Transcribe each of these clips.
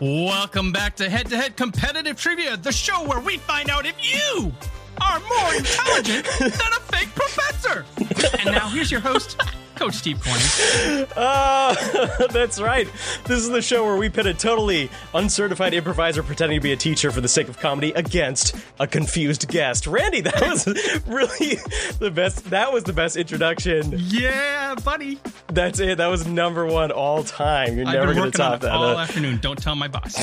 Welcome back to Head to Head Competitive Trivia, the show where we find out if you are more intelligent than a fake professor. And now here's your host, Coach Steve Corning. Uh, that's right. This is the show where we pit a totally uncertified improviser pretending to be a teacher for the sake of comedy against a confused guest. Randy, that was really the best. That was the best introduction. Yeah, buddy. That's it. That was number one all time. You're I've never going to top that. all Uh, afternoon. Don't tell my boss.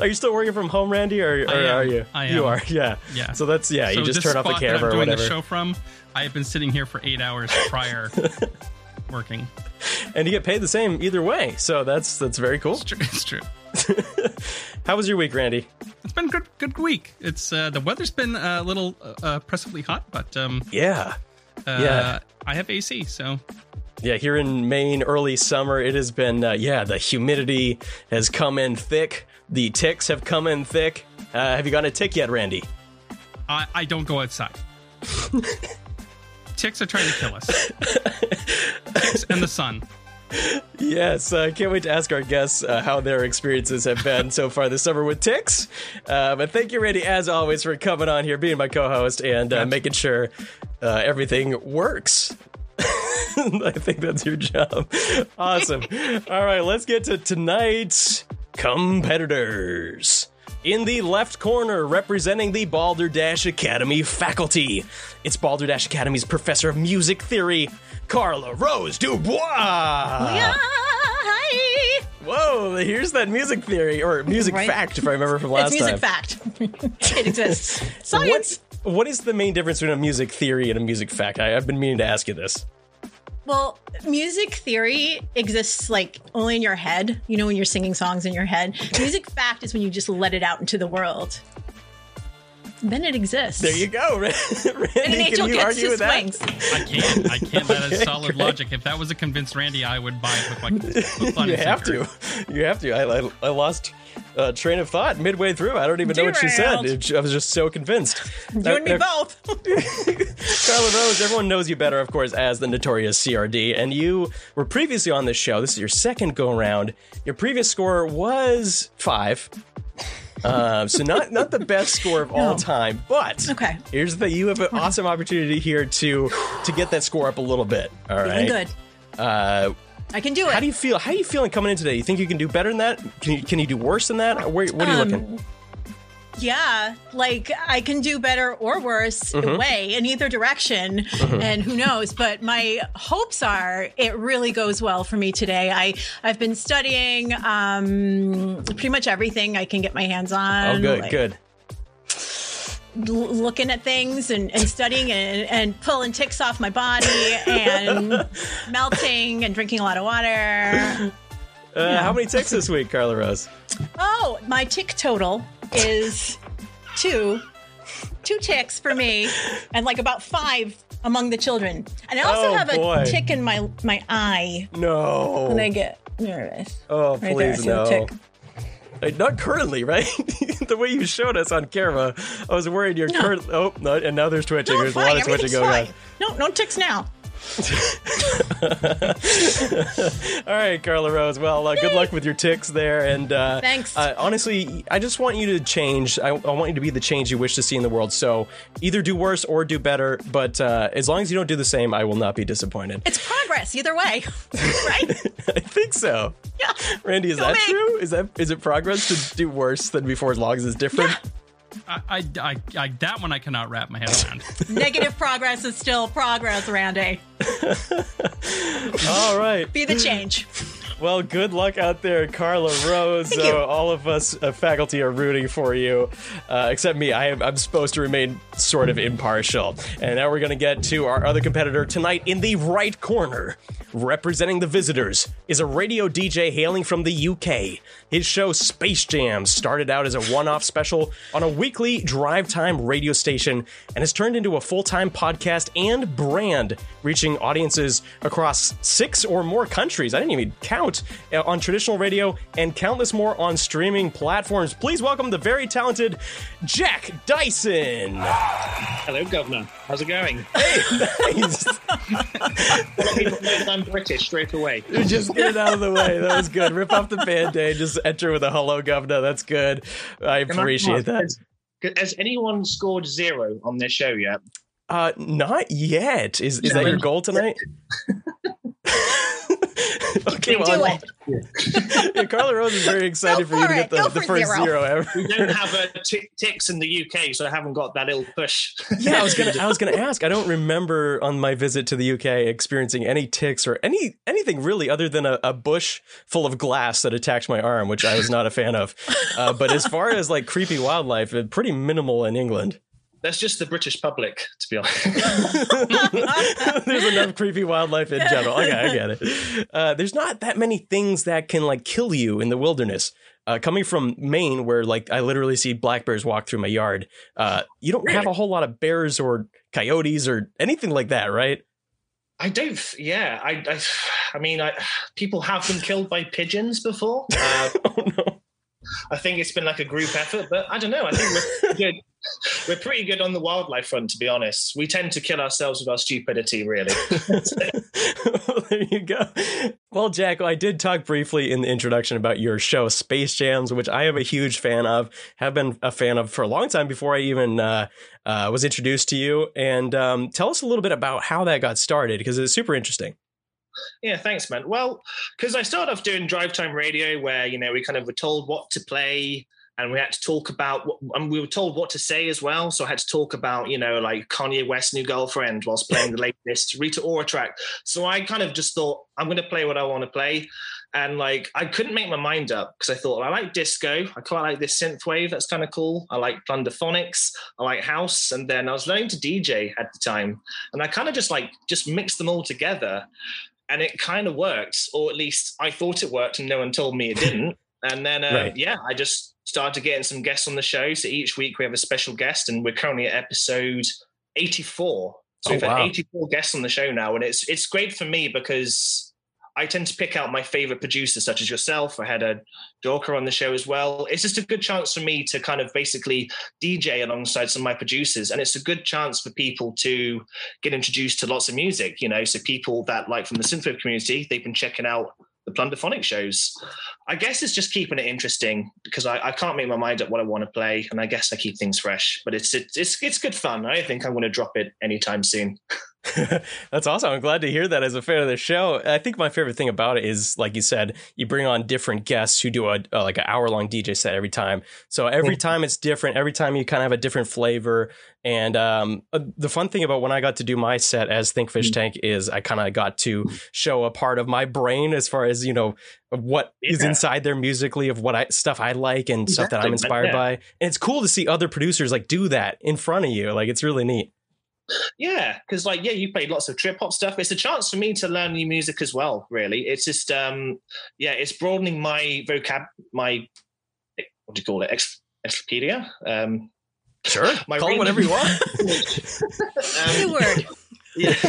Are you still working from home, Randy, or, or are you? I am. You are. Yeah. Yeah. So that's yeah. So you just turn off the spot that camera I'm or doing whatever. the show from. I have been sitting here for eight hours prior working. and you get paid the same either way. So that's that's very cool. It's true. It's true. How was your week, Randy? It's been good. Good week. It's uh, the weather's been a little uh, oppressively hot, but um, Yeah. uh, Yeah. I have AC, so Yeah, here in Maine, early summer, it has been, uh, yeah, the humidity has come in thick. The ticks have come in thick. Uh, have you gotten a tick yet, Randy? I, I don't go outside. Ticks are trying to kill us. Ticks and the sun. Yes, I can't wait to ask our guests uh, how their experiences have been so far this summer with ticks. Uh, but thank you, Randy, as always, for coming on here, being my co host, and uh, making sure uh, everything works. I think that's your job. Awesome. All right, let's get to tonight's competitors. In the left corner, representing the Balderdash Academy faculty, it's Balderdash Academy's professor of music theory, Carla Rose Dubois. Hi. Whoa, here's that music theory or music Right. fact, if I remember from last time. It's music time. fact. it exists. Science. What, what is the main difference between a music theory and a music fact? I, I've been meaning to ask you this. Well, music theory exists like only in your head. You know, when you're singing songs in your head. Music fact is when you just let it out into the world. Then it exists. There you go, Randy. And an angel can you gets argue his with that? wings. I can't. I can't. That is solid great. logic. If that was a convinced Randy, I would buy it with my hook, line, You and have to. You have to. I, I, I lost uh, train of thought midway through. I don't even know what she said. I was just so convinced. You and me both. Carla Rose, everyone knows you better, of course, as the notorious CRD, and you were previously on this show. This is your second go around. Your previous score was five. Uh, so not not the best score of all time, but Okay. here's the you have an awesome opportunity here to to get that score up a little bit. All right, Feeling good. Uh, I can do it. how do you feel? How are you feeling coming in today? You think you can do better than that? Can you can you do worse than that? Where, what are you Um, looking? yeah, like I can do better or worse Mm-hmm. way in either direction, and who knows? But my hopes are it really goes well for me today. I I've been studying um, pretty much everything I can get my hands on. Oh, good, like, good. L- looking at things and, and studying and, and pulling ticks off my body and melting and drinking a lot of water. Uh, How many ticks this week, Carla Rose? Oh, my tick total is two. Two ticks for me, and like about five among the children. And I also Oh, have a boy. tick in my my eye No. when I get nervous. Oh, Right please see the no. Not currently, right? the way you showed us on camera, I was worried you're current. Oh, no, and now there's twitching. No, there's fine. a lot of twitching going fine. No, no ticks now. All right, Carla Rose. Well, uh, good luck with your ticks there. And uh, Thanks. Uh, honestly, I just want you to change. I, I want you to be the change you wish to see in the world. So either do worse or do better. But uh, as long as you don't do the same, I will not be disappointed. It's progress either way, right? I think so. yeah. Randy, is Go that me. true? Is that is it progress to do worse than before as long as it's different? Yeah. I, I, I, I, that one I cannot wrap my head around. Negative progress is still progress, Randy. All right. Be the change. Well, good luck out there, Carla Rose. Uh, all of us uh, faculty are rooting for you, uh, except me. I am, I'm supposed to remain sort of impartial. And now we're going to get to our other competitor tonight in the right corner. Representing the visitors is a radio DJ hailing from the UK. His show Space Jam started out as a one off special on a weekly drive time radio station and has turned into a full time podcast and brand, reaching audiences across six or more countries. I didn't even count uh, on traditional radio and countless more on streaming platforms. Please welcome the very talented Jack Dyson. Hello, Governor. How's it going? Nice. A lot of people know that I'm British straight away. Just get it out of the way. That was good. Rip off the band-aid. Just enter with a hello, governor. That's good. I appreciate that. Has, anyone scored zero on this show yet? Uh, not yet. Is is that your goal tonight? okay, You well, do I'm- it. yeah, Carla Rose is very excited Go for you to get the, the first zero. zero ever. We don't have a t- ticks in the UK, so I haven't got that little push. Yeah, I was gonna I was gonna ask. I don't remember on my visit to the UK experiencing any ticks or any anything really other than a, a bush full of glass that attacked my arm, which I was not a fan of. Uh, but as far as like creepy wildlife, uh, pretty minimal in England. That's just the British public, to be honest. there's enough creepy wildlife in general. Okay, I get it. Uh, there's not that many things that can like kill you in the wilderness. Uh, coming from Maine, where like I literally see black bears walk through my yard, uh, you don't have a whole lot of bears or coyotes or anything like that, right? I don't. Yeah, I. I, I mean, I, people have been killed by pigeons before. Uh, oh no. I think it's been like a group effort, but I don't know. I think we're good. We're pretty good on the wildlife front, to be honest. We tend to kill ourselves with our stupidity, really. well, there you go. Well, Jack, I did talk briefly in the introduction about your show, Space Jams, which I am a huge fan of, have been a fan of for a long time before I even uh, uh, was introduced to you. And um, tell us a little bit about how that got started, because it's super interesting. Yeah, thanks, man. Well, because I started off doing drive time radio, where you know we kind of were told what to play, and we had to talk about, what, and we were told what to say as well. So I had to talk about, you know, like Kanye West's new girlfriend whilst playing the latest Rita Ora track. So I kind of just thought I'm going to play what I want to play, and like I couldn't make my mind up because I thought I like disco, I quite like this synth wave, that's kind of cool. I like plunderphonics, I like house, and then I was learning to DJ at the time, and I kind of just like just mixed them all together and it kind of worked, or at least I thought it worked, and no one told me it didn't. And then, uh, Right. yeah, I just started getting some guests on the show. So each week we have a special guest, and we're currently at episode 84. So Oh, we've wow. had 84 guests on the show now, and it's it's great for me because I tend to pick out my favorite producers, such as yourself. I had a Dorker on the show as well. It's just a good chance for me to kind of basically DJ alongside some of my producers, and it's a good chance for people to get introduced to lots of music. You know, so people that like from the synthwave community, they've been checking out the Plunderphonic shows. I guess it's just keeping it interesting because I, I can't make my mind up what I want to play, and I guess I keep things fresh. But it's it's it's, it's good fun. I think I'm going to drop it anytime soon. That's awesome. I'm glad to hear that as a fan of the show. I think my favorite thing about it is, like you said, you bring on different guests who do a, uh like an hour long DJ set every time. So every time it's different. Every time you kind of have a different flavor. And um, uh, the fun thing about when I got to do my set as Think Fish Tank is I kind of got to show a part of my brain as far as you know what is Yeah. inside there musically of what I stuff I like and stuff that I'm inspired yeah. by. And it's cool to see other producers like do that in front of you. Like it's really neat. Yeah, because like yeah, you played lots of trip hop stuff. It's a chance for me to learn new music as well. Really, it's just um yeah, it's broadening my vocab, my what do you call it, Ex- encyclopedia. Um, Sure, My call it whatever you of- want. New um, word. Yeah.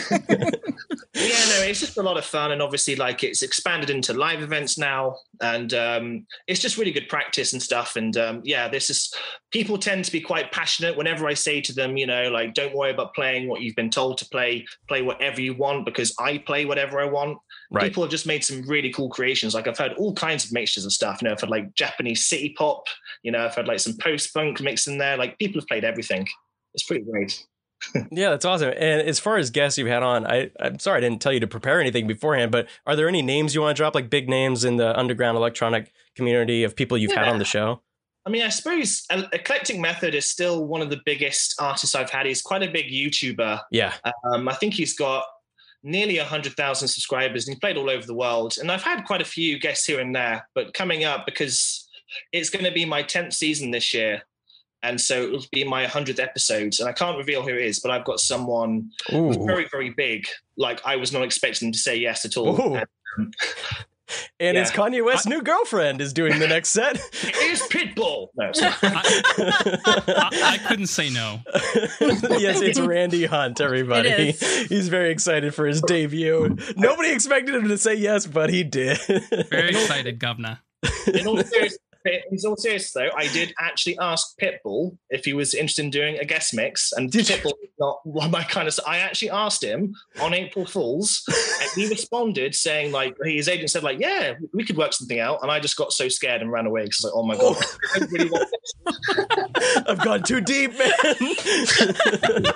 yeah, no, it's just a lot of fun, and obviously, like it's expanded into live events now, and um, it's just really good practice and stuff. And um, yeah, this is people tend to be quite passionate. Whenever I say to them, you know, like don't worry about playing what you've been told to play, play whatever you want because I play whatever I want. Right. People have just made some really cool creations. Like I've heard all kinds of mixtures of stuff. You know, I've had like Japanese city pop. You know, I've had like some post punk mixed in there. Like people have played everything. It's pretty great. Yeah, that's awesome. And as far as guests you've had on, I, I'm sorry I didn't tell you to prepare anything beforehand, but are there any names you want to drop, like big names in the underground electronic community of people you've had on the show? I mean, I suppose Eclectic Method is still one of the biggest artists I've had. He's quite a big YouTuber. Yeah. Um, I think he's got nearly 100,000 subscribers and he's played all over the world. And I've had quite a few guests here and there, but coming up because it's going to be my 10th season this year. And so it'll be my 100th episode. And I can't reveal who it is, but I've got someone who's very, very big. Like I was not expecting him to say yes at all. Ooh. And And Yeah. it's Kanye West's new girlfriend is doing the next set. it is Pitbull. No, it's not. I, I couldn't say no. yes, it's Randy Hunt, everybody. He's very excited for his debut. Nobody expected him to say yes, but he did. Very excited, governor. in all seriousness, in all seriousness though, I did actually ask Pitbull if he was interested in doing a guest mix, and Pitbull is not one my kind of. I actually asked him on April Fools, and he responded saying like his agent said like, "Yeah, we could work something out," and I just got so scared and ran away because like, "Oh my god, I really want this. I've gone too deep, man.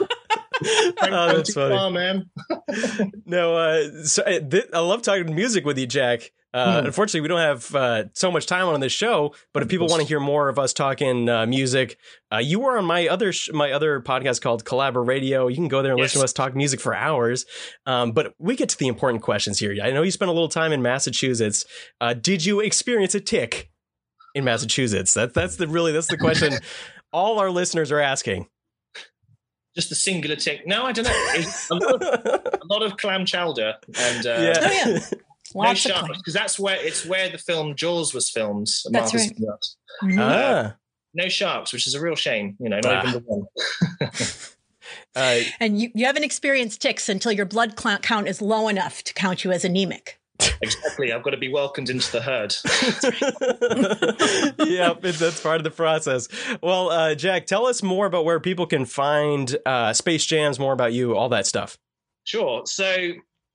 oh, that's funny. Far, man. no, uh, so, uh, th- I love talking music with you, Jack. Uh, Hmm. Unfortunately, we don't have uh, so much time on this show. But if people want to hear more of us talking uh, music, uh, you were on my other sh- my other podcast called Collabor Radio. You can go there and listen to us talk music for hours. Um, but we get to the important questions here. I know you spent a little time in Massachusetts. Uh, did you experience a tick in Massachusetts? That that's the really that's the question all our listeners are asking. Just a singular tick. No, I don't know. A, lot of, a lot of clam chowder and uh, yeah. Oh, yeah. no Lots of sharks because that's where it's where the film Jaws was filmed. That's Marvelous right. Yacht. Ah. No sharks, which is a real shame. You know, not Ah. even the one. Uh, And you, you haven't experienced ticks until your blood cl- count is low enough to count you as anemic. Exactly. I've got to be welcomed into the herd. yep, that's part of the process. Well, uh, Jack, tell us more about where people can find uh, Space Jams, more about you, all that stuff. Sure. So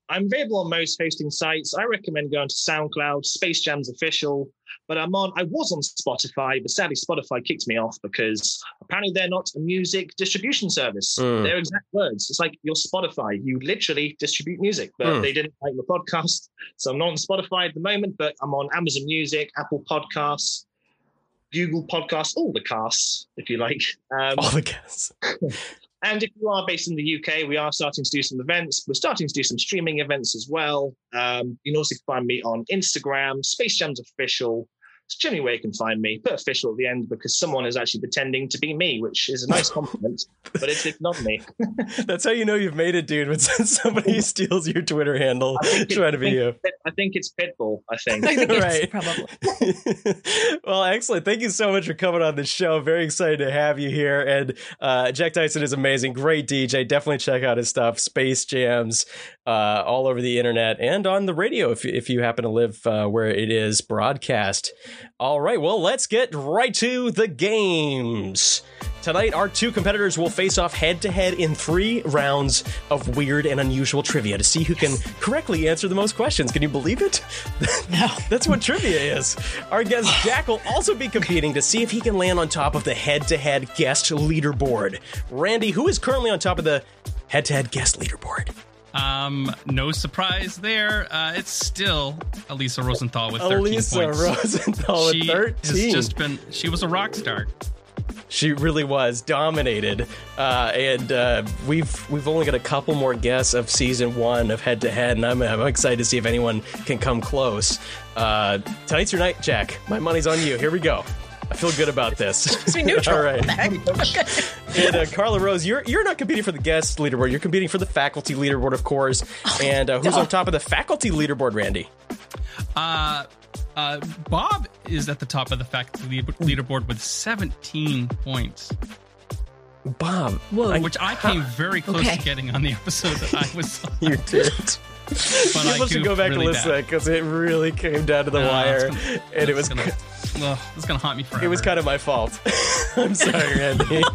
I'm available on most hosting sites. I recommend going to SoundCloud, Space Jam's official. But I'm on. I was on Spotify, but sadly Spotify kicked me off because apparently they're not a music distribution service. Hmm. Their exact words. It's like your Spotify. You literally distribute music, but Hmm. they didn't like the podcast, so I'm not on Spotify at the moment. But I'm on Amazon Music, Apple Podcasts, Google Podcasts, all the casts, if you like. Um, All the guests. and if you are based in the UK, we are starting to do some events. We're starting to do some streaming events as well. Um, you can also find me on Instagram, Space Jams Official. It's generally where you can find me. Put official at the end because someone is actually pretending to be me, which is a nice compliment, but it's, it's not me. That's how you know you've made it, dude. When somebody steals your Twitter handle, I think trying to be you. it's- I think it's Pitbull. I think. I think Right. it's probably. well, excellent. Thank you so much for coming on the show. Very excited to have you here. And uh, Jack Tyson is amazing. Great DJ. Definitely check out his stuff. Space Jams uh, all over the internet and on the radio if, if you happen to live uh, where it is broadcast. All right. Well, let's get right to the games. Tonight, our two competitors will face off head to head in three rounds of weird and unusual trivia to see who can correctly answer the most questions. Can you believe it? No. That's what trivia is. Our guest Jack will also be competing to see if he can land on top of the head to head guest leaderboard. Randy, who is currently on top of the head to head guest leaderboard? Um, no surprise there. Uh, it's still Elisa Rosenthal with 13 Elisa points. Rosenthal she with has 13. just been. She was a rock star. She really was dominated, uh, and uh, we've we've only got a couple more guests of season one of head to head, and I'm, I'm excited to see if anyone can come close. Uh, tonight's your night, Jack. My money's on you. Here we go. I feel good about this. Be neutral. All right. What the heck? And uh, Carla Rose, you're you're not competing for the guest leaderboard. You're competing for the faculty leaderboard, of course. And uh, who's duh. on top of the faculty leaderboard, Randy? Uh, uh, Bob is at the top of the faculty lead- leaderboard with 17 points, Bob. Whoa. Which I came very close Okay. to getting on the episode that I was on. you did. but you I must goofed go back really and listen bad. because it really came down to the Uh, wire, it's gonna- and it was it's gonna, ugh, it's gonna haunt me forever. it was kind of my fault. I'm sorry, Randy,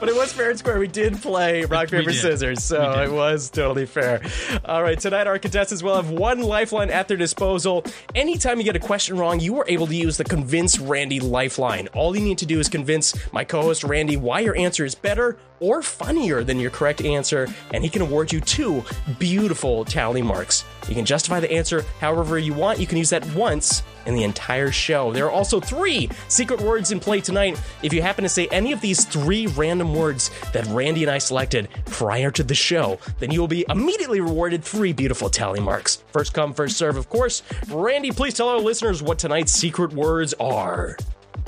but it was fair and square. We did play rock paper scissors, so it was totally fair. All right, tonight our contestants will have one lifeline at their disposal. Anytime you get a question wrong, you are able to use the Convince Randy lifeline. All you need to do is convince my co-host Randy why your answer is better or funnier than your correct answer, and he can award you two beautiful tally marks. You can justify the answer however you want. You can use that once in the entire show. There are also three secret words in play tonight. If you happen to say any of these three random words that Randy and I selected prior to the show, then you will be immediately rewarded three beautiful tally marks. First come, first serve, of course. Randy, please tell our listeners what tonight's secret words are.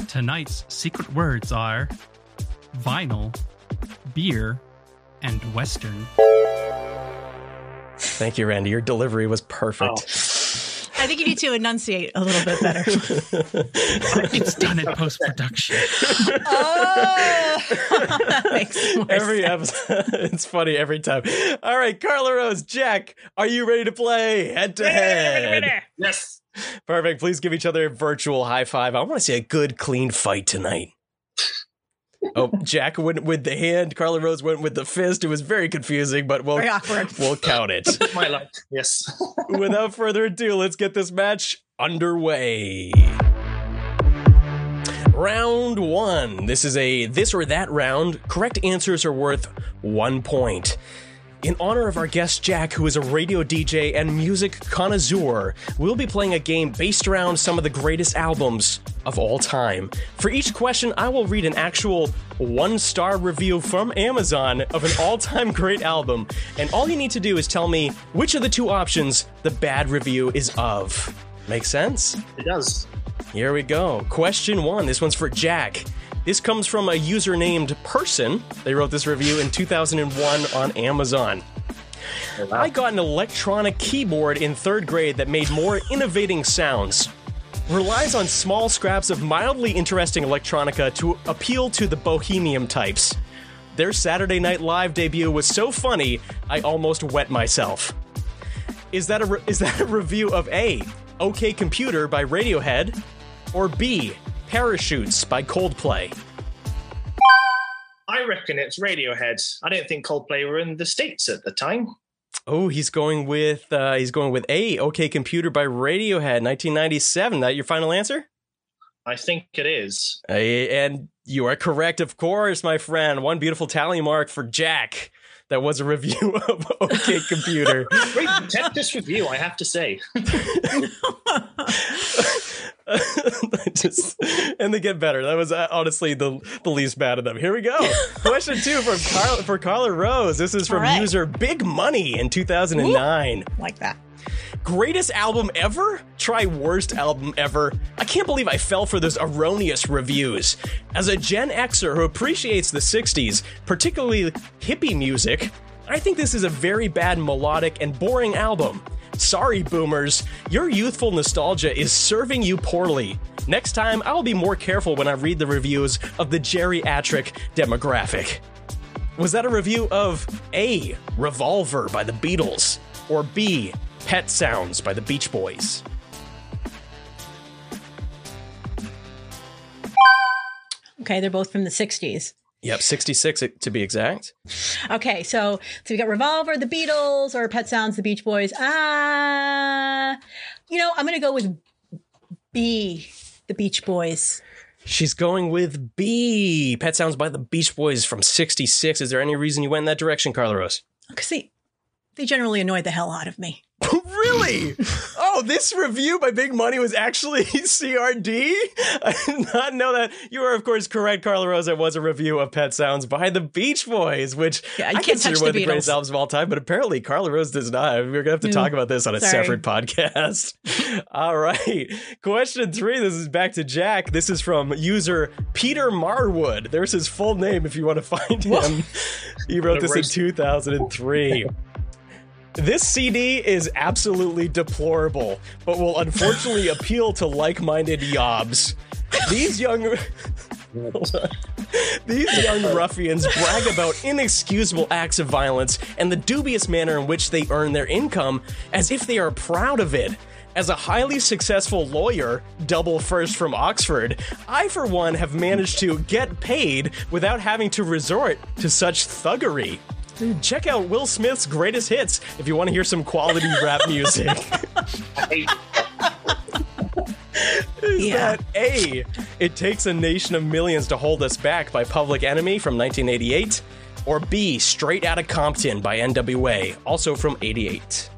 Tonight's secret words are vinyl, beer, and western. Thank you, Randy. Your delivery was perfect. Oh. I think you need to enunciate a little bit better. it's done in post production. oh, that makes more every sense. episode. it's funny every time. All right, Carla Rose, Jack, are you ready to play head to head? Yes. Perfect. Please give each other a virtual high five. I want to see a good, clean fight tonight. Oh, Jack went with the hand. Carla Rose went with the fist. It was very confusing, but we'll we'll count it. My luck. Yes. Without further ado, let's get this match underway. Round one. This is a this or that round. Correct answers are worth one point. In honor of our guest Jack, who is a radio DJ and music connoisseur, we'll be playing a game based around some of the greatest albums of all time. For each question, I will read an actual one star review from Amazon of an all time great album, and all you need to do is tell me which of the two options the bad review is of. Make sense? It does. Here we go. Question one. This one's for Jack. This comes from a user named Person. They wrote this review in 2001 on Amazon. Oh, I got an electronic keyboard in third grade that made more innovating sounds. Relies on small scraps of mildly interesting electronica to appeal to the bohemian types. Their Saturday Night Live debut was so funny, I almost wet myself. Is that a re- is that a review of A, OK Computer by Radiohead, or B, Parachutes by Coldplay? I reckon it's Radiohead. I don't think Coldplay were in the states at the time. Oh, he's going with uh, he's going with A, OK Computer by Radiohead, 1997. That your final answer? I think it is. Uh, and you are correct, of course, my friend. One beautiful tally mark for Jack. That was a review of OK Computer. Great contentious review, I have to say. Just, and they get better. That was uh, honestly the the least bad of them. Here we go. Question two from Carla for Carla Rose. This is from right. user Big Money in 2009. like that. Greatest album ever? Try worst album ever. I can't believe I fell for those erroneous reviews. As a Gen Xer who appreciates the 60s, particularly hippie music, I think this is a very bad melodic and boring album. Sorry, boomers, your youthful nostalgia is serving you poorly. Next time, I will be more careful when I read the reviews of the geriatric demographic. Was that a review of A, Revolver by the Beatles, or B, Pet Sounds by the Beach Boys? Okay, they're both from the 60s. Yep, 66 to be exact. Okay, so so we got Revolver, the Beatles, or Pet Sounds, the Beach Boys. Ah, you know, I'm gonna go with B, the Beach Boys. She's going with B, Pet Sounds by the Beach Boys from 66. Is there any reason you went in that direction, Carla Rose? Because they, they generally annoy the hell out of me. really? oh, this review by Big Money was actually CRD? I did not know that. You are, of course, correct, Carla Rose. It was a review of Pet Sounds by the Beach Boys, which Yeah, you I can't consider one the of the greatest albums of all time, but apparently Carla Rose does not. We're going to have to Mm. talk about this on a Sorry. separate podcast. all right. Question three. This is back to Jack. This is from user Peter Marwood. There's his full name if you want to find him. He wrote What a this in 2003. This CD is absolutely deplorable, but will unfortunately appeal to like-minded yobs. These young These young ruffians brag about inexcusable acts of violence and the dubious manner in which they earn their income as if they are proud of it. As a highly successful lawyer, double first from Oxford, I for one have managed to get paid without having to resort to such thuggery. Check out Will Smith's greatest hits if you want to hear some quality rap music. Is Yeah. that A? It takes a nation of millions to hold us back by Public Enemy from 1988, or B, Straight Outta Compton by NWA, also from 88.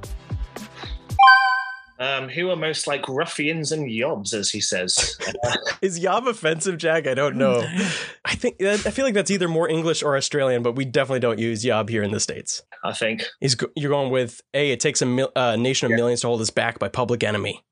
Um, who are most like ruffians and yobs, as he says. Is Yob offensive, Jack? I don't know. I think I feel like that's either more English or Australian, but we definitely don't use Yob here in the states. I think. He's go- you're going with A. It takes a mil- uh, nation of Yeah. millions to hold us back by Public Enemy.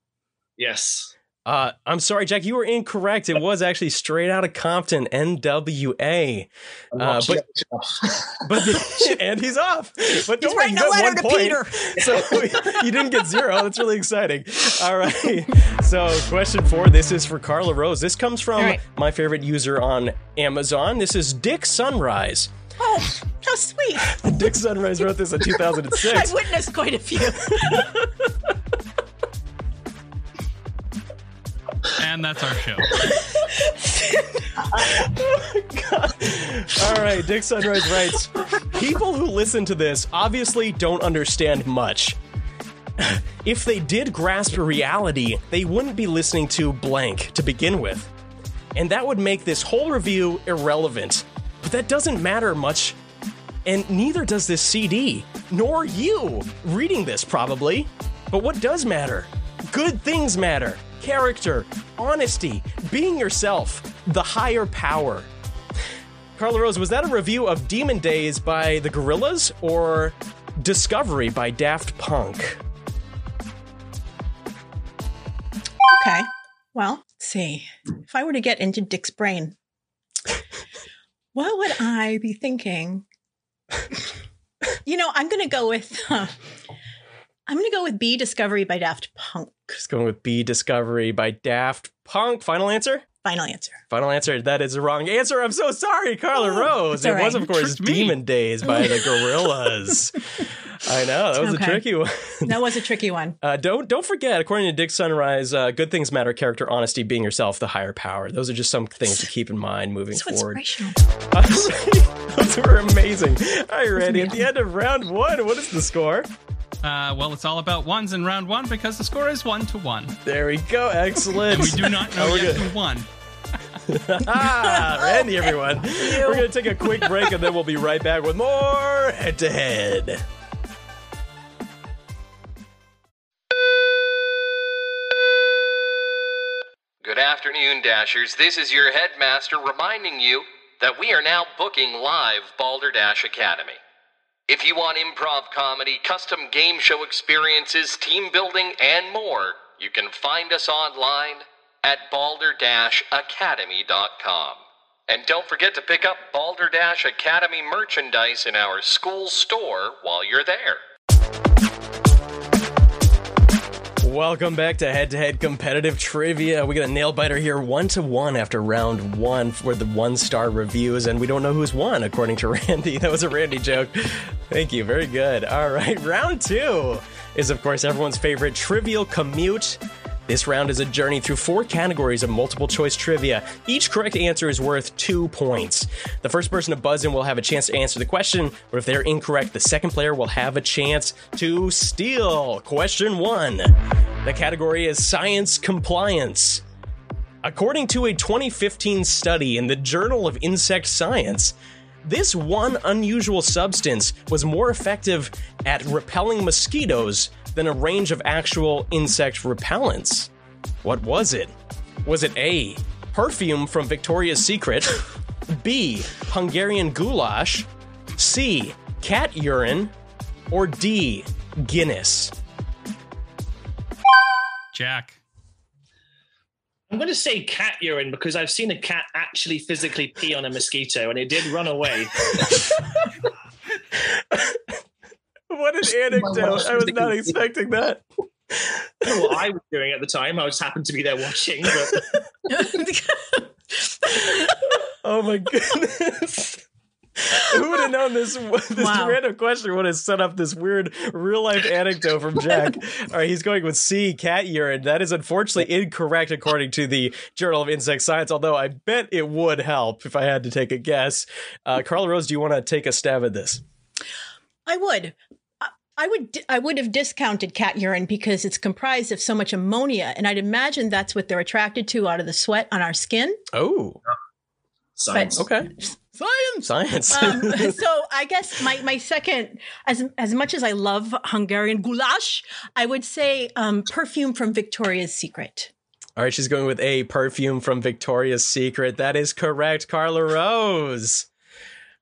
Yes. Uh, I'm sorry, Jack. You were incorrect. It was actually straight out of Compton, NWA. Uh, but but the, and he's off. But don't He's worry, writing you a got letter one to point. Peter. So you didn't get zero. That's really exciting. All right. So question four. This is for Carla Rose. This comes from right. my favorite user on Amazon. This is Dick Sunrise. Oh, how sweet. Dick Sunrise wrote this in 2006. I've witnessed quite a few. And that's our show. God. All right, Dick Sunrise writes People who listen to this obviously don't understand much. If they did grasp reality, they wouldn't be listening to blank to begin with. And that would make this whole review irrelevant. But that doesn't matter much. And neither does this CD, nor you reading this, probably. But what does matter? Good things matter character, honesty, being yourself, the higher power. Carla Rose, was that a review of Demon Days by the Gorillaz or Discovery by Daft Punk? Okay. Well, see. If I were to get into Dick's brain, what would I be thinking? You know, I'm going to go with. Uh, I'm going to go with B Discovery by Daft Punk. Just going with B Discovery by Daft Punk. Final answer? Final answer. Final answer. That is the wrong answer. I'm so sorry, Carla Oh, Rose. It all was, of course, Tricked me. Demon Days by the Gorillaz. I know that was Okay. a tricky one. That was a tricky one. Uh, don't don't forget, according to Dick Sunrise, uh, good things matter: character, honesty, being yourself, the higher power. Those are just some things to keep in mind moving So forward. inspirational. Those were amazing. All right, Randy. At the end of round one, what is the score? Uh, well, it's all about ones in round one because the score is one to one. There we go. Excellent. We do not know we're yet who won. ah, Randy, everyone. We're going to take a quick break and then we'll be right back with more head to head. Good afternoon, Dashers. This is your headmaster reminding you that we are now booking live Balderdash Academy. If you want improv comedy, custom game show experiences, team building, and more, you can find us online at balderdashacademy.com. And don't forget to pick up Balderdash Academy merchandise in our school store while you're there. Welcome back to head to head competitive trivia. We got a nail biter here, one to one after round one for the one star reviews, and we don't know who's won, according to Randy. That was a Randy joke. Thank you. Very good. All right. Round two is, of course, everyone's favorite trivial commute. This round is a journey through four categories of multiple choice trivia. Each correct answer is worth two points. The first person to buzz in will have a chance to answer the question, but if they're incorrect, the second player will have a chance to steal. Question one The category is science compliance. According to a 2015 study in the Journal of Insect Science, this one unusual substance was more effective at repelling mosquitoes than a range of actual insect repellents. What was it? Was it A, perfume from Victoria's Secret, B, Hungarian goulash, C, cat urine, or D, Guinness? Jack. I'm going to say cat urine because I've seen a cat actually physically pee on a mosquito and it did run away. What an anecdote. I was not expecting that. I don't know what I was doing at the time. I just happened to be there watching. But Oh my goodness. Who would have known this this Wow. random question would have set up this weird real life anecdote from Jack? All right, he's going with C, cat urine. That is unfortunately incorrect according to the Journal of Insect Science, although I bet it would help if I had to take a guess. Uh, Carla Rose, do you want to take a stab at this? I would. I- I would. I would have discounted cat urine because it's comprised of so much ammonia, and I'd imagine that's what they're attracted to out of the sweat on our skin. Oh, science. okay. Science. Science. Um, so I guess my my second, as as much as I love Hungarian goulash, I would say um, perfume from Victoria's Secret. All right, she's going with a perfume from Victoria's Secret. That is correct, Carla Rose.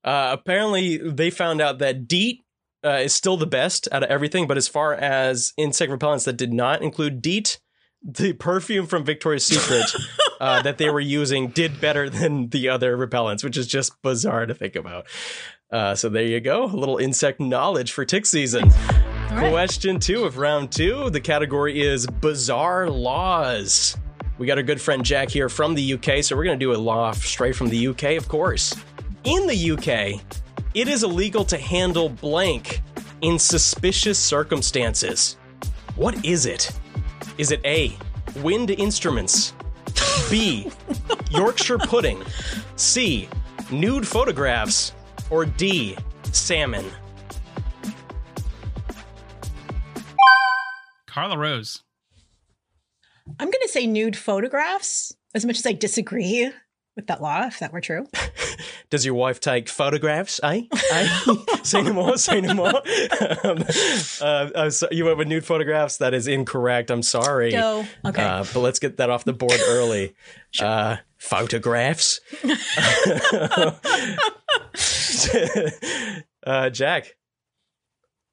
Uh, apparently, they found out that DEET uh, is still the best out of everything, but as far as insect repellents that did not include DEET, the perfume from Victoria's Secret uh, that they were using did better than the other repellents, which is just bizarre to think about. Uh, so there you go, a little insect knowledge for tick season. right. Question two of round two. The category is bizarre laws. We got our good friend Jack here from the UK, so we're going to do a law straight from the UK, of course. In the UK, it is illegal to handle blank in suspicious circumstances. What is it? Is it A, wind instruments? B, Yorkshire pudding? C, nude photographs? Or D, salmon? Carla Rose. I'm going to say nude photographs, as much as I disagree with that law, if that were true. Does your wife take photographs? Eh? eh? say no more. Say no more. um, uh, uh, so you went with nude photographs. That is incorrect. I'm sorry. Go. Okay. Uh, but let's get that off the board early. Uh, photographs. uh, Jack.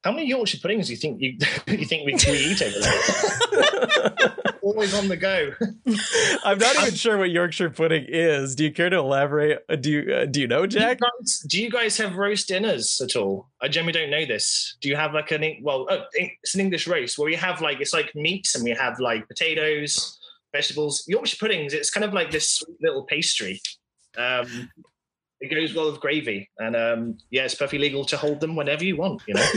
How many Yorkshire puddings do you think you you think we, we eat over there? Always on the go. I'm not even sure what Yorkshire pudding is. Do you care to elaborate? Uh, Do you uh, do you know, Do you, Jack? guys, do you guys have roast dinners at all? I generally don't know this. Do you have like an well? Oh, it's an English roast where we have like it's like meats and we have like potatoes, vegetables. Yorkshire puddings. It's kind of like this sweet little pastry. Um, it goes well with gravy, and um, yeah, it's perfectly legal to hold them whenever you want. You know.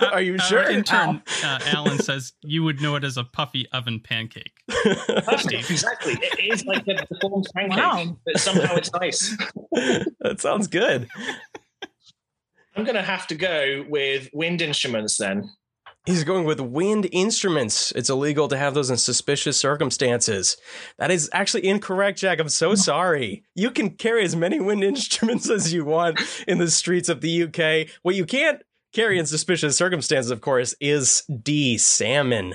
Are you Our sure? intern uh, Alan says you would know it as a puffy oven pancake. Perfect, exactly. It is like a deformed pancake, Wow. but somehow it's nice. that sounds good. I'm gonna have to go with wind instruments then. He's going with wind instruments. It's illegal to have those in suspicious circumstances. That is actually incorrect, Jack. I'm so sorry. You can carry as many wind instruments as you want in the streets of the UK. What you can't carry in suspicious circumstances, of course, is D, salmon.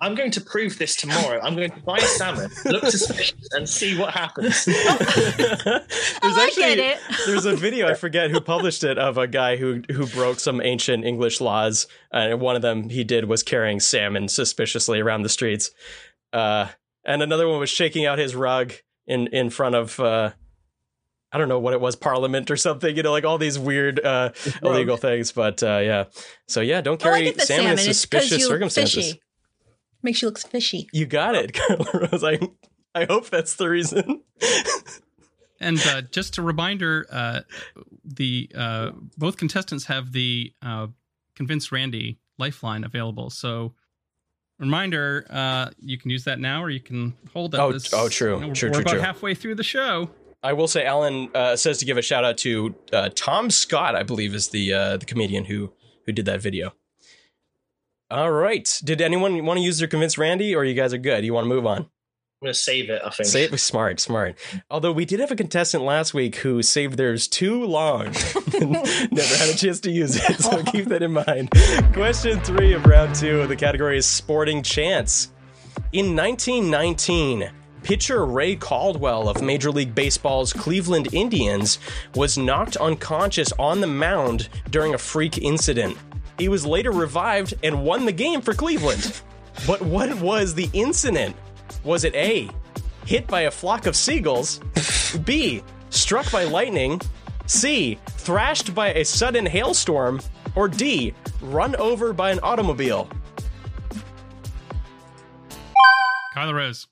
I'm going to prove this tomorrow. I'm going to buy salmon, look suspicious, and see what happens. there's I get it. there's a video I forget who published it of a guy who who broke some ancient English laws, and one of them he did was carrying salmon suspiciously around the streets, uh, and another one was shaking out his rug in in front of. Uh, I don't know what it was, Parliament or something, you know, like all these weird uh, illegal things. But uh, yeah, so yeah, don't carry get the salmon, salmon. in suspicious circumstances. fishy. Makes you look fishy. You got it, Carla Rose. I, I hope that's the reason. And uh, just a reminder, uh, the uh, both contestants have the uh, convince Randy lifeline available. So, reminder, uh, you can use that now, or you can hold that. Oh, this, oh, true. we're- True, we're true, about true. halfway through the show. I will say, Alan uh, says to give a shout out to uh, Tom Scott. I believe is the uh, the comedian who who did that video. All right. Did anyone want to use their convince Randy, or you guys are good? You want to move on? I'm going to save it, I think. Say it smart, smart. Although we did have a contestant last week who saved theirs too long, and never had a chance to use it. So keep that in mind. Question three of round two. The category is sporting chance. In 1919, pitcher Ray Caldwell of Major League Baseball's Cleveland Indians was knocked unconscious on the mound during a freak incident. He was later revived and won the game for Cleveland. But what was the incident? Was it A, hit by a flock of seagulls? B, struck by lightning? C, thrashed by a sudden hailstorm? Or D, run over by an automobile? Kyla Rose.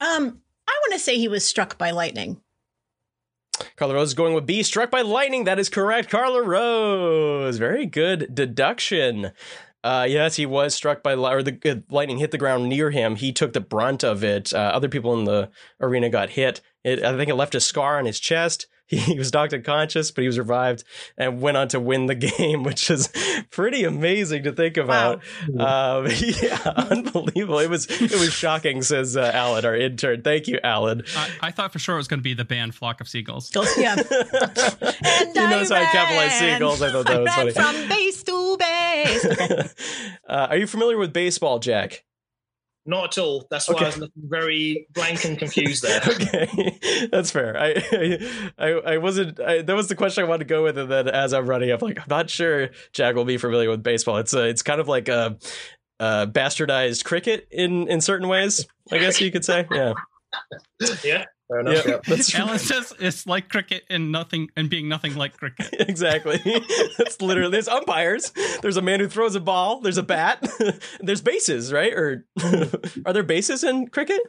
Um, I want to say he was struck by lightning. Carla Rose is going with B, struck by lightning. That is correct. Carla Rose. Very good deduction. Uh, yes, he was struck by or the uh, lightning hit the ground near him. He took the brunt of it. Uh, other people in the arena got hit. It, I think it left a scar on his chest. He was knocked unconscious, but he was revived and went on to win the game, which is pretty amazing to think about. Um, yeah, unbelievable. It was it was shocking, says uh, Alan, our intern. Thank you, Alan. I, I thought for sure it was going to be the band Flock of Seagulls. Goes- Yeah. and You notice how I capitalized seagulls? I thought that was funny. From base to base. uh, are you familiar with baseball, Jack? Not at all. That's why Okay. I was looking very blank and confused there. okay, that's fair. I I, I wasn't. I, that was the question I wanted to go with, and then as I'm running, I'm like, I'm not sure Jack will be familiar with baseball. It's a, it's kind of like a uh, bastardized cricket in in certain ways. I guess you could say. Yeah. Yeah, fair enough. Yeah, Yeah. that's true. Alan says it's like cricket and nothing and being nothing like cricket. exactly. That's literally there's umpires. There's a man who throws a ball. There's a bat. there's bases, right? Or are there bases in cricket?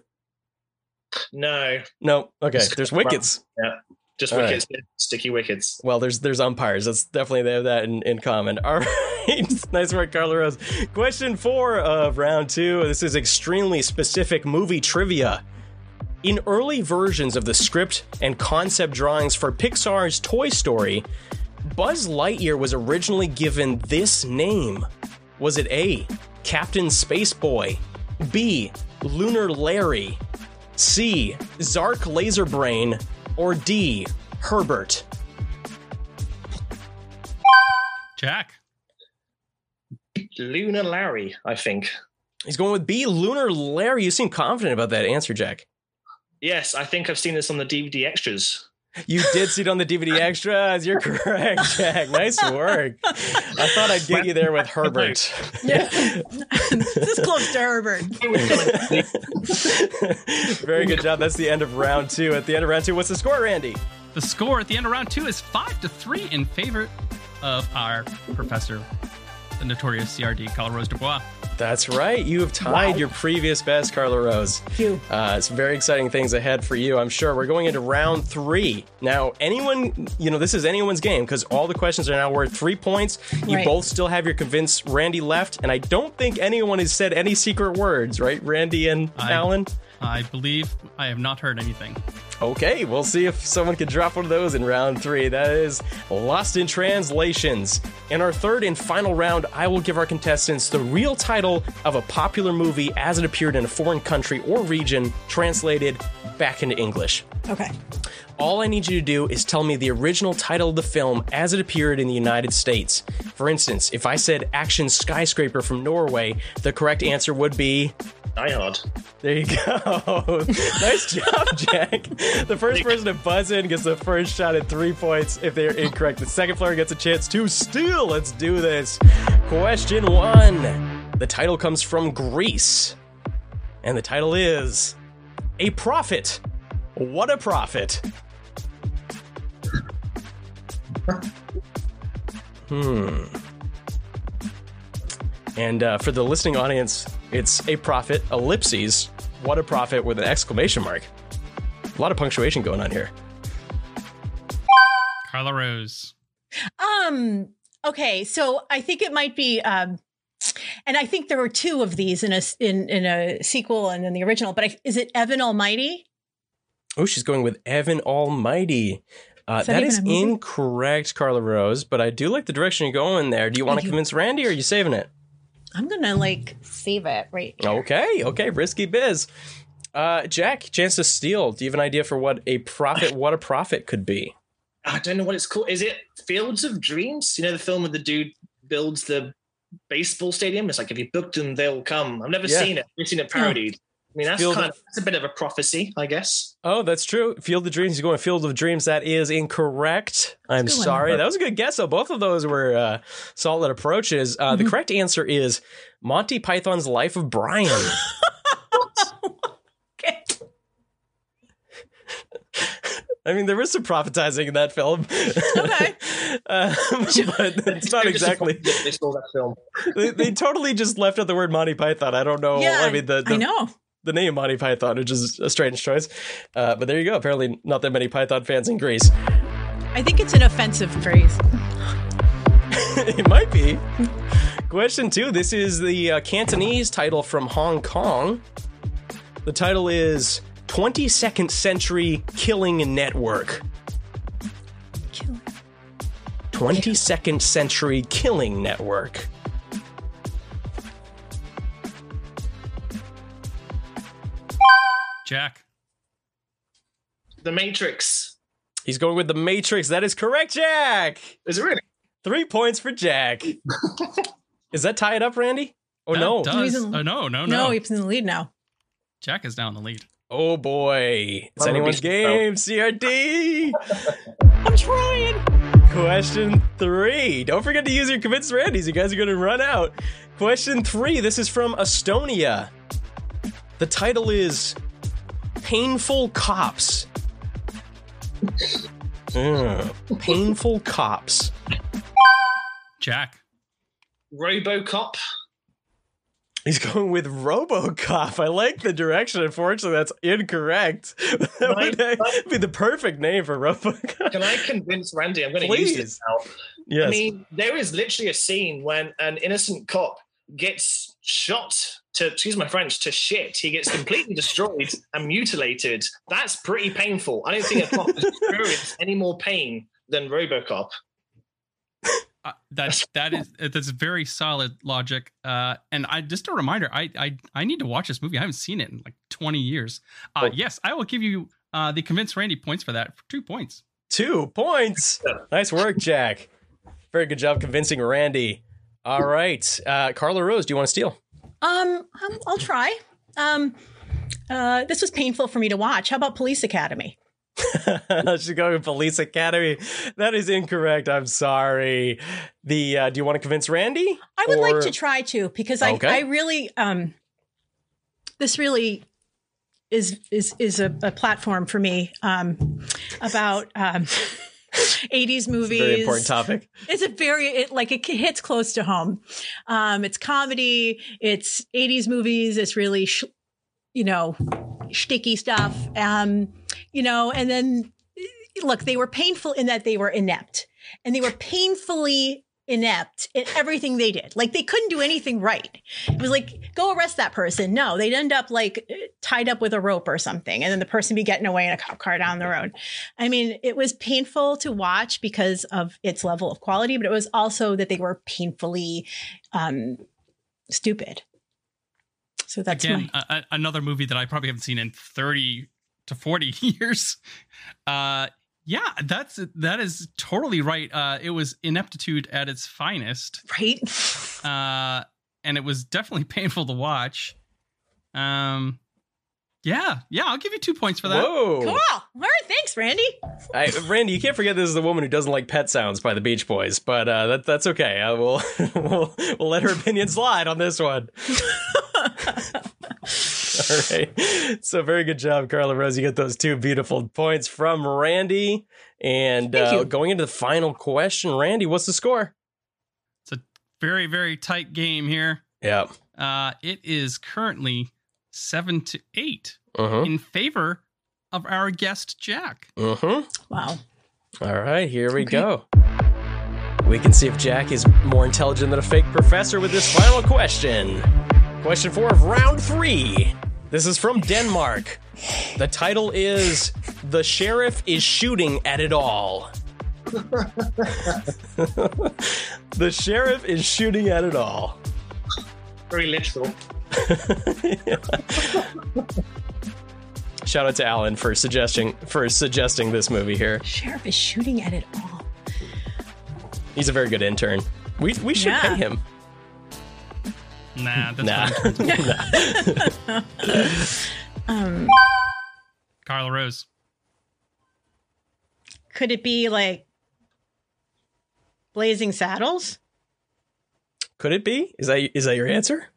No, No. Okay. There's wickets. Yeah. just All right. wickets, sticky wickets. Well, there's there's umpires. That's definitely they have that in, in common. All right, nice work, Carla Rose. Question four of round two. This is extremely specific movie trivia. In early versions of the script and concept drawings for Pixar's Toy Story, Buzz Lightyear was originally given this name. Was it A. Captain Spaceboy, B. Lunar Larry, C. Zark Laserbrain, or D. Herbert? Jack. Lunar Larry, I think. He's going with B. Lunar Larry. You seem confident about that answer, Jack. Yes, I think I've seen this on the DVD extras. You did see it on the DVD extras. You're correct, Jack. Nice work. I thought I'd get you there with Herbert. Yeah. this is close to Herbert. Very good job. That's the end of round two. At the end of round two, what's the score, Randy? The score at the end of round two is five to three in favor of our professor, the notorious CRD, Carla Rose Dubois. That's right. You have tied Wow. your previous best, Carla Rose. Phew. Uh, some very exciting things ahead for you, I'm sure. We're going into round three. Now, anyone, you know, this is anyone's game because all the questions are now worth three points. You Right. both still have your convinced Randy left, and I don't think anyone has said any secret words, right? Randy and I- Alan? I believe I have not heard anything. Okay, we'll see if someone can drop one of those in round three. That is Lost in Translations. In our third and final round, I will give our contestants the real title of a popular movie as it appeared in a foreign country or region, translated back into English. Okay. All I need you to do is tell me the original title of the film as it appeared in the United States. For instance, if I said Action Skyscraper from Norway, the correct answer would be Die Hard. there you go. nice job, Jack. The first person to buzz in gets the first shot at three points if they're incorrect. The second player gets a chance to steal. Let's do this. Question one. The title comes from Greece. And the title is A Prophet. What a Prophet. Hmm. And uh, for the listening audience, it's a prophet, ellipses, what a prophet with an exclamation mark. A lot of punctuation going on here. Carla Rose. Um. Okay. So I think it might be. Um, and I think there were two of these in a in in a sequel and in the original. But I, is it Evan Almighty? Oh, she's going with Evan Almighty. Uh, Is that that even is a movie? incorrect, Carla Rose, but I do like the direction you're going there. Do you want to convince Randy or are you saving it? I'm gonna like save it right. Here. Okay, okay, risky biz. Uh, Jack, chance to steal. Do you have an idea for what a profit, what a profit could be? I don't know what it's called. Is it Fields of Dreams? You know the film where the dude builds the baseball stadium. It's like if you book them, they'll come. I've never Yeah. seen it. I've seen it parodied. I mean, that's Field kind of- of that's a bit of a prophecy, I guess. Oh, that's true. Field of Dreams. You're going Field of Dreams. That is incorrect. I'm good one. sorry. That was a good guess. So both of those were uh, solid approaches. Uh, Mm-hmm. The correct answer is Monty Python's Life of Brian. Okay. I mean, there was some prophetizing in that film. Okay. um, but it's not exactly. They stole that film. They, they totally just left out the word Monty Python. I don't know. yeah. I mean, the, the I know. The name Monty Python, which is a strange choice. Uh, but there you go. Apparently, not that many Python fans in Greece. I think it's an offensive phrase. it might be. Question two. This is the uh, Cantonese title from Hong Kong. The title is 22nd Century Killing Network. Kill. 22nd Century Killing Network. Jack. The Matrix. He's going with The Matrix. That is correct, Jack. Is it really? Three points for Jack. is that tie it up, Randy? Oh, That no. Does, in- oh, no, no, no. No, he's in the lead now. Jack is down the lead. Oh, boy. It's That would be anyone's so- game, CRD. I'm trying. Question three. Don't forget to use your convinced Randys. You guys are going to run out. Question three. This is from Estonia. The title is Painful Cops. Painful Cops. Jack. RoboCop. He's going with RoboCop. I like the direction. Unfortunately, that's incorrect. That would Right. be the perfect name for RoboCop. Can I convince Randy? I'm going to use Please. this now. Yes. I mean, there is literally a scene when an innocent cop gets shot to, excuse my French, to shit. He gets completely destroyed and mutilated. That's pretty painful. I don't think a cop has experienced any more pain than RoboCop. Uh, that that is that's very solid logic. Uh, and I just a reminder, I I I need to watch this movie. I haven't seen it in like 20 years. Uh, Oh. Yes, I will give you uh, the convince Randy points for that for two points. Two points. Nice work, Jack. Very good job convincing Randy. All right. Uh, Carla Rose, do you want to steal? Um, um, I'll try. Um, uh, this was painful for me to watch. How about Police Academy? She's going with Police Academy. That is incorrect. I'm sorry. The uh, do you want to convince Randy? I would Or- like to try to because I, Okay. I really um this really is is is a, a platform for me um about um 80s movies. Very important topic. It's a very it, like it hits close to home. Um, it's comedy. It's 80s movies. It's really, sh- you know, sticky stuff. Um, you know, and then look, they were painful in that they were inept, and they were painfully inept in everything they did. Like they couldn't do anything right. It was like, go arrest that person. No, they'd end up like tied up with a rope or something, and then the person be getting away in a cop car down the road. I mean, it was painful to watch because of its level of quality, but it was also that they were painfully um, stupid. So that's Again, my a, another movie that I probably haven't seen in 30 to 40 years. Uh, yeah, that's that is totally right. Uh, it was ineptitude at its finest. right. uh, and it was definitely painful to watch. Um, yeah, yeah, I'll give you two points for that. Whoa. Cool. All right. Thanks, Randy. I, Randy, you can't forget this is the woman who doesn't like pet sounds by the Beach Boys, but uh, that, that's okay. I will we'll, we'll let her opinion slide on this one. All right. So very good job, Carla Rose. You get those two beautiful points from Randy. And Thank uh, you. going into the final question, Randy, what's the score? It's a very, very tight game here. Yeah. Uh, it is currently seven to eight Uh-huh. in favor of our guest Jack. Uh-huh. Wow. All right, here we Okay. go. We can see if Jack is more intelligent than a fake professor with this final question. Question four of round three. This is from Denmark. The title is The Sheriff is Shooting at It All. the Sheriff is Shooting at It All. Very literal. Shout out to Alan for suggesting for suggesting this movie here. Sheriff is shooting at it all. He's a very good intern. We we should Yeah. pay him. Nah, that's Nah. fine. Um, Carla Rose. could it be like Blazing Saddles? Could it be? Is that is that your answer?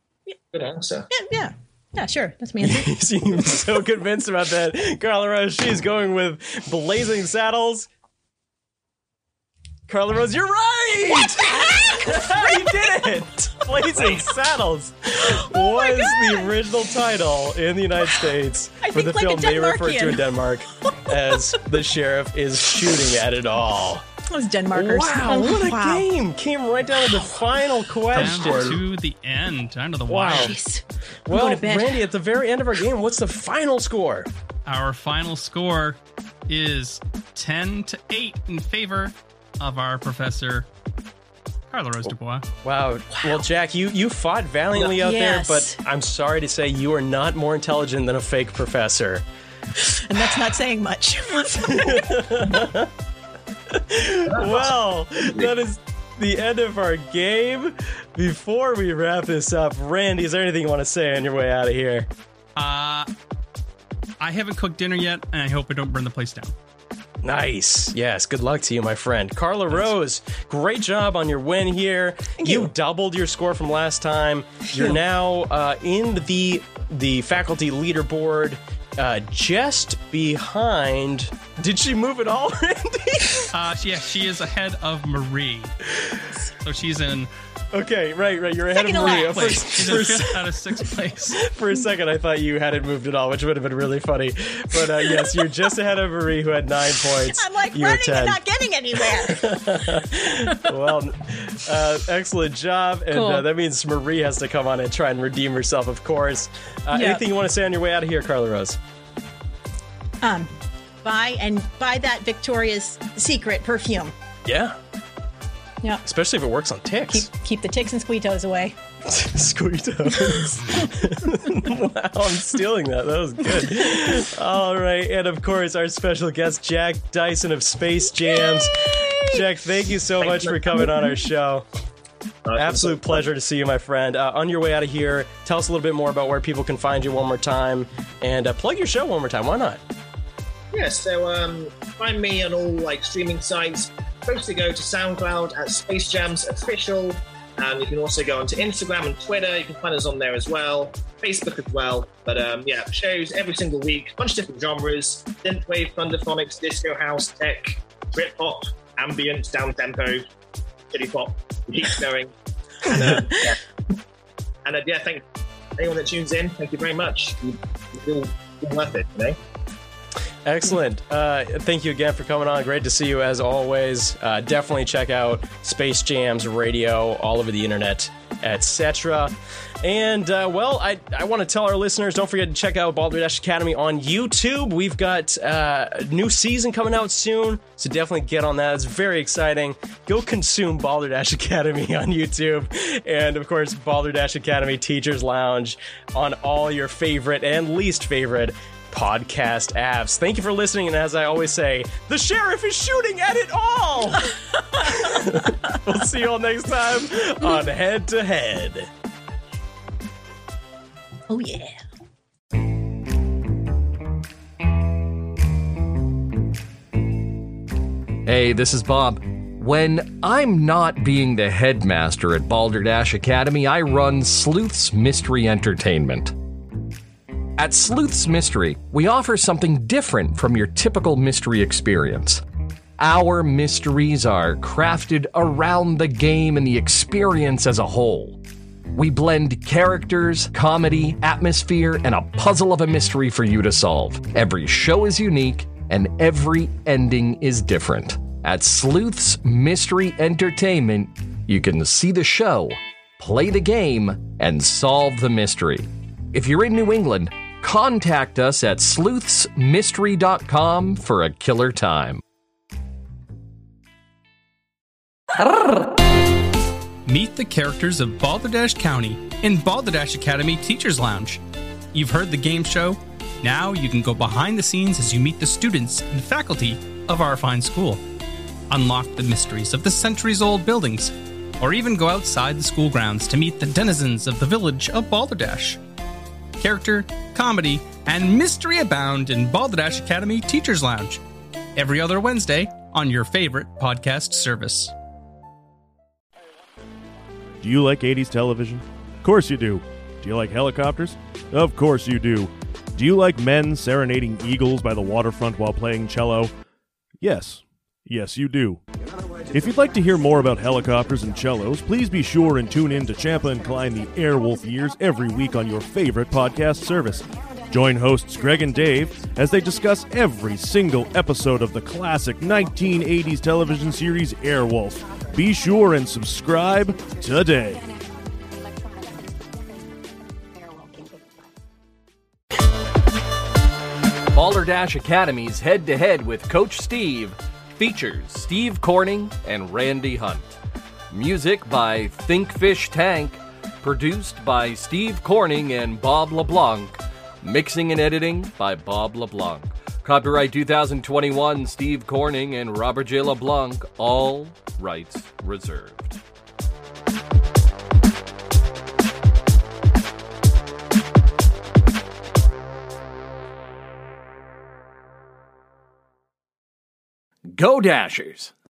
Good answer. Yeah, yeah, yeah. Sure, that's me. answer. You seem so convinced about that. Carla Rose, she's going with Blazing Saddles. Carla Rose, you're right! What the heck? you did it! Blazing Saddles Oh was the original title in the United States I for the like film they referred to in Denmark as The Sheriff is Shooting at It All. Those Denmarkers. Wow, Oh, what a wow. game! Came right down to the final question. Down question. to the end, down to the Wow. wire. Jeez. Well, going to bed. Randy, at the very end of our game, what's the final score? Our final score is 10 to 8 in favor of our professor, Carla Rose Dubois. Wow. Well, Jack, you you fought valiantly out Yes. there, but I'm sorry to say you are not more intelligent than a fake professor. And that's not saying much. well, that is the end of our game. Before we wrap this up, Randy, is there anything you want to say on your way out of here? Uh, I haven't cooked dinner yet, and I hope I don't burn the place down. Nice. Yes. Good luck to you, my friend. Carla Rose, great job on your win here. you. you. doubled your score from last time. You're now uh, in the the faculty leaderboard, uh, just behind. Did she move at all, Randy? Uh, yeah, she is ahead of Marie. So she's in okay, right, right. You're ahead Second of to Maria. last. For. She's for, in a fifth out of sixth place. for a second, I thought you hadn't moved at all, which would have been really funny. But uh, yes, you're just ahead of Marie, who had nine points. I'm like You're running 10. and not getting anywhere. well, uh, excellent job. And Cool. uh, that means Marie has to come on and try and redeem herself, of course. Uh, Yep. Anything you want to say on your way out of here, Carla Rose? Um, buy and buy that Victoria's Secret perfume. Yeah. Yeah. Especially if it works on ticks. Keep keep the ticks and squeetos away. Squeetos. wow, I'm stealing that. That was good. All right. And of course, our special guest, Jack Dyson of Space Jams. Jack, thank you so much for coming on our show. Absolute pleasure to see you, my friend. Uh, on your way out of here, tell us a little bit more about where people can find you one more time and uh, plug your show one more time. Why not? Yeah, so um, find me on all like streaming sites. Mostly go to SoundCloud at Space Jams Official. Um, you can also go onto Instagram and Twitter. You can find us on there as well. Facebook as well. But um, yeah, shows every single week. a bunch of different genres: synthwave, plunderphonics, disco house, tech, Brit pop, ambient, down tempo, shitty pop. It keeps going. And, um, yeah. and uh, yeah, thank anyone that tunes in. Thank you very much. You, you feel, feel worth it, you know. Excellent. Uh, thank you again for coming on. Great to see you as always. Uh, definitely check out Space Jams Radio all over the internet, etc. And uh, well, I, I want to tell our listeners don't forget to check out Balderdash Academy on YouTube. We've got uh, a new season coming out soon, so definitely get on that. It's very exciting. Go consume Balderdash Academy on YouTube, and of course Balderdash Academy Teachers Lounge on all your favorite and least favorite podcast apps. Thank you for listening, and as I always say, the sheriff is shooting at it all. we'll see you all next time on Head to Head. Oh yeah. Hey, this is Bob. When I'm not being the headmaster at Balderdash Academy, I run Sleuth's Mystery Entertainment. At Sleuth's Mystery, we offer something different from your typical mystery experience. Our mysteries are crafted around the game and the experience as a whole. We blend characters, comedy, atmosphere, and a puzzle of a mystery for you to solve. Every show is unique, and every ending is different. At Sleuth's Mystery Entertainment, you can see the show, play the game, and solve the mystery. If you're in New England, contact us at sleuthsmystery.com for a killer time. Meet the characters of Balderdash County in Balderdash Academy Teachers Lounge. You've heard the game show. Now you can go behind the scenes as you meet the students and faculty of our fine school. Unlock the mysteries of the centuries old buildings, or even go outside the school grounds to meet the denizens of the village of Balderdash. Character, comedy, and mystery abound in Balderdash Academy Teachers Lounge. Every other Wednesday on your favorite podcast service. Do you like 80s television? Of course you do. Do you like helicopters? Of course you do. Do you like men serenading eagles by the waterfront while playing cello? Yes. Yes, you do. If you'd like to hear more about helicopters and cellos, please be sure and tune in to Champa and Klein the Airwolf Years every week on your favorite podcast service. Join hosts Greg and Dave as they discuss every single episode of the classic 1980s television series Airwolf. Be sure and subscribe today. Balderdash Academy's head to head with Coach Steve features Steve Corning and Randy Hunt. Music by Thinkfish Tank, produced by Steve Corning and Bob LeBlanc. Mixing and editing by Bob LeBlanc. Copyright 2021 Steve Corning and Robert J. LeBlanc, all rights reserved. Go Dashers!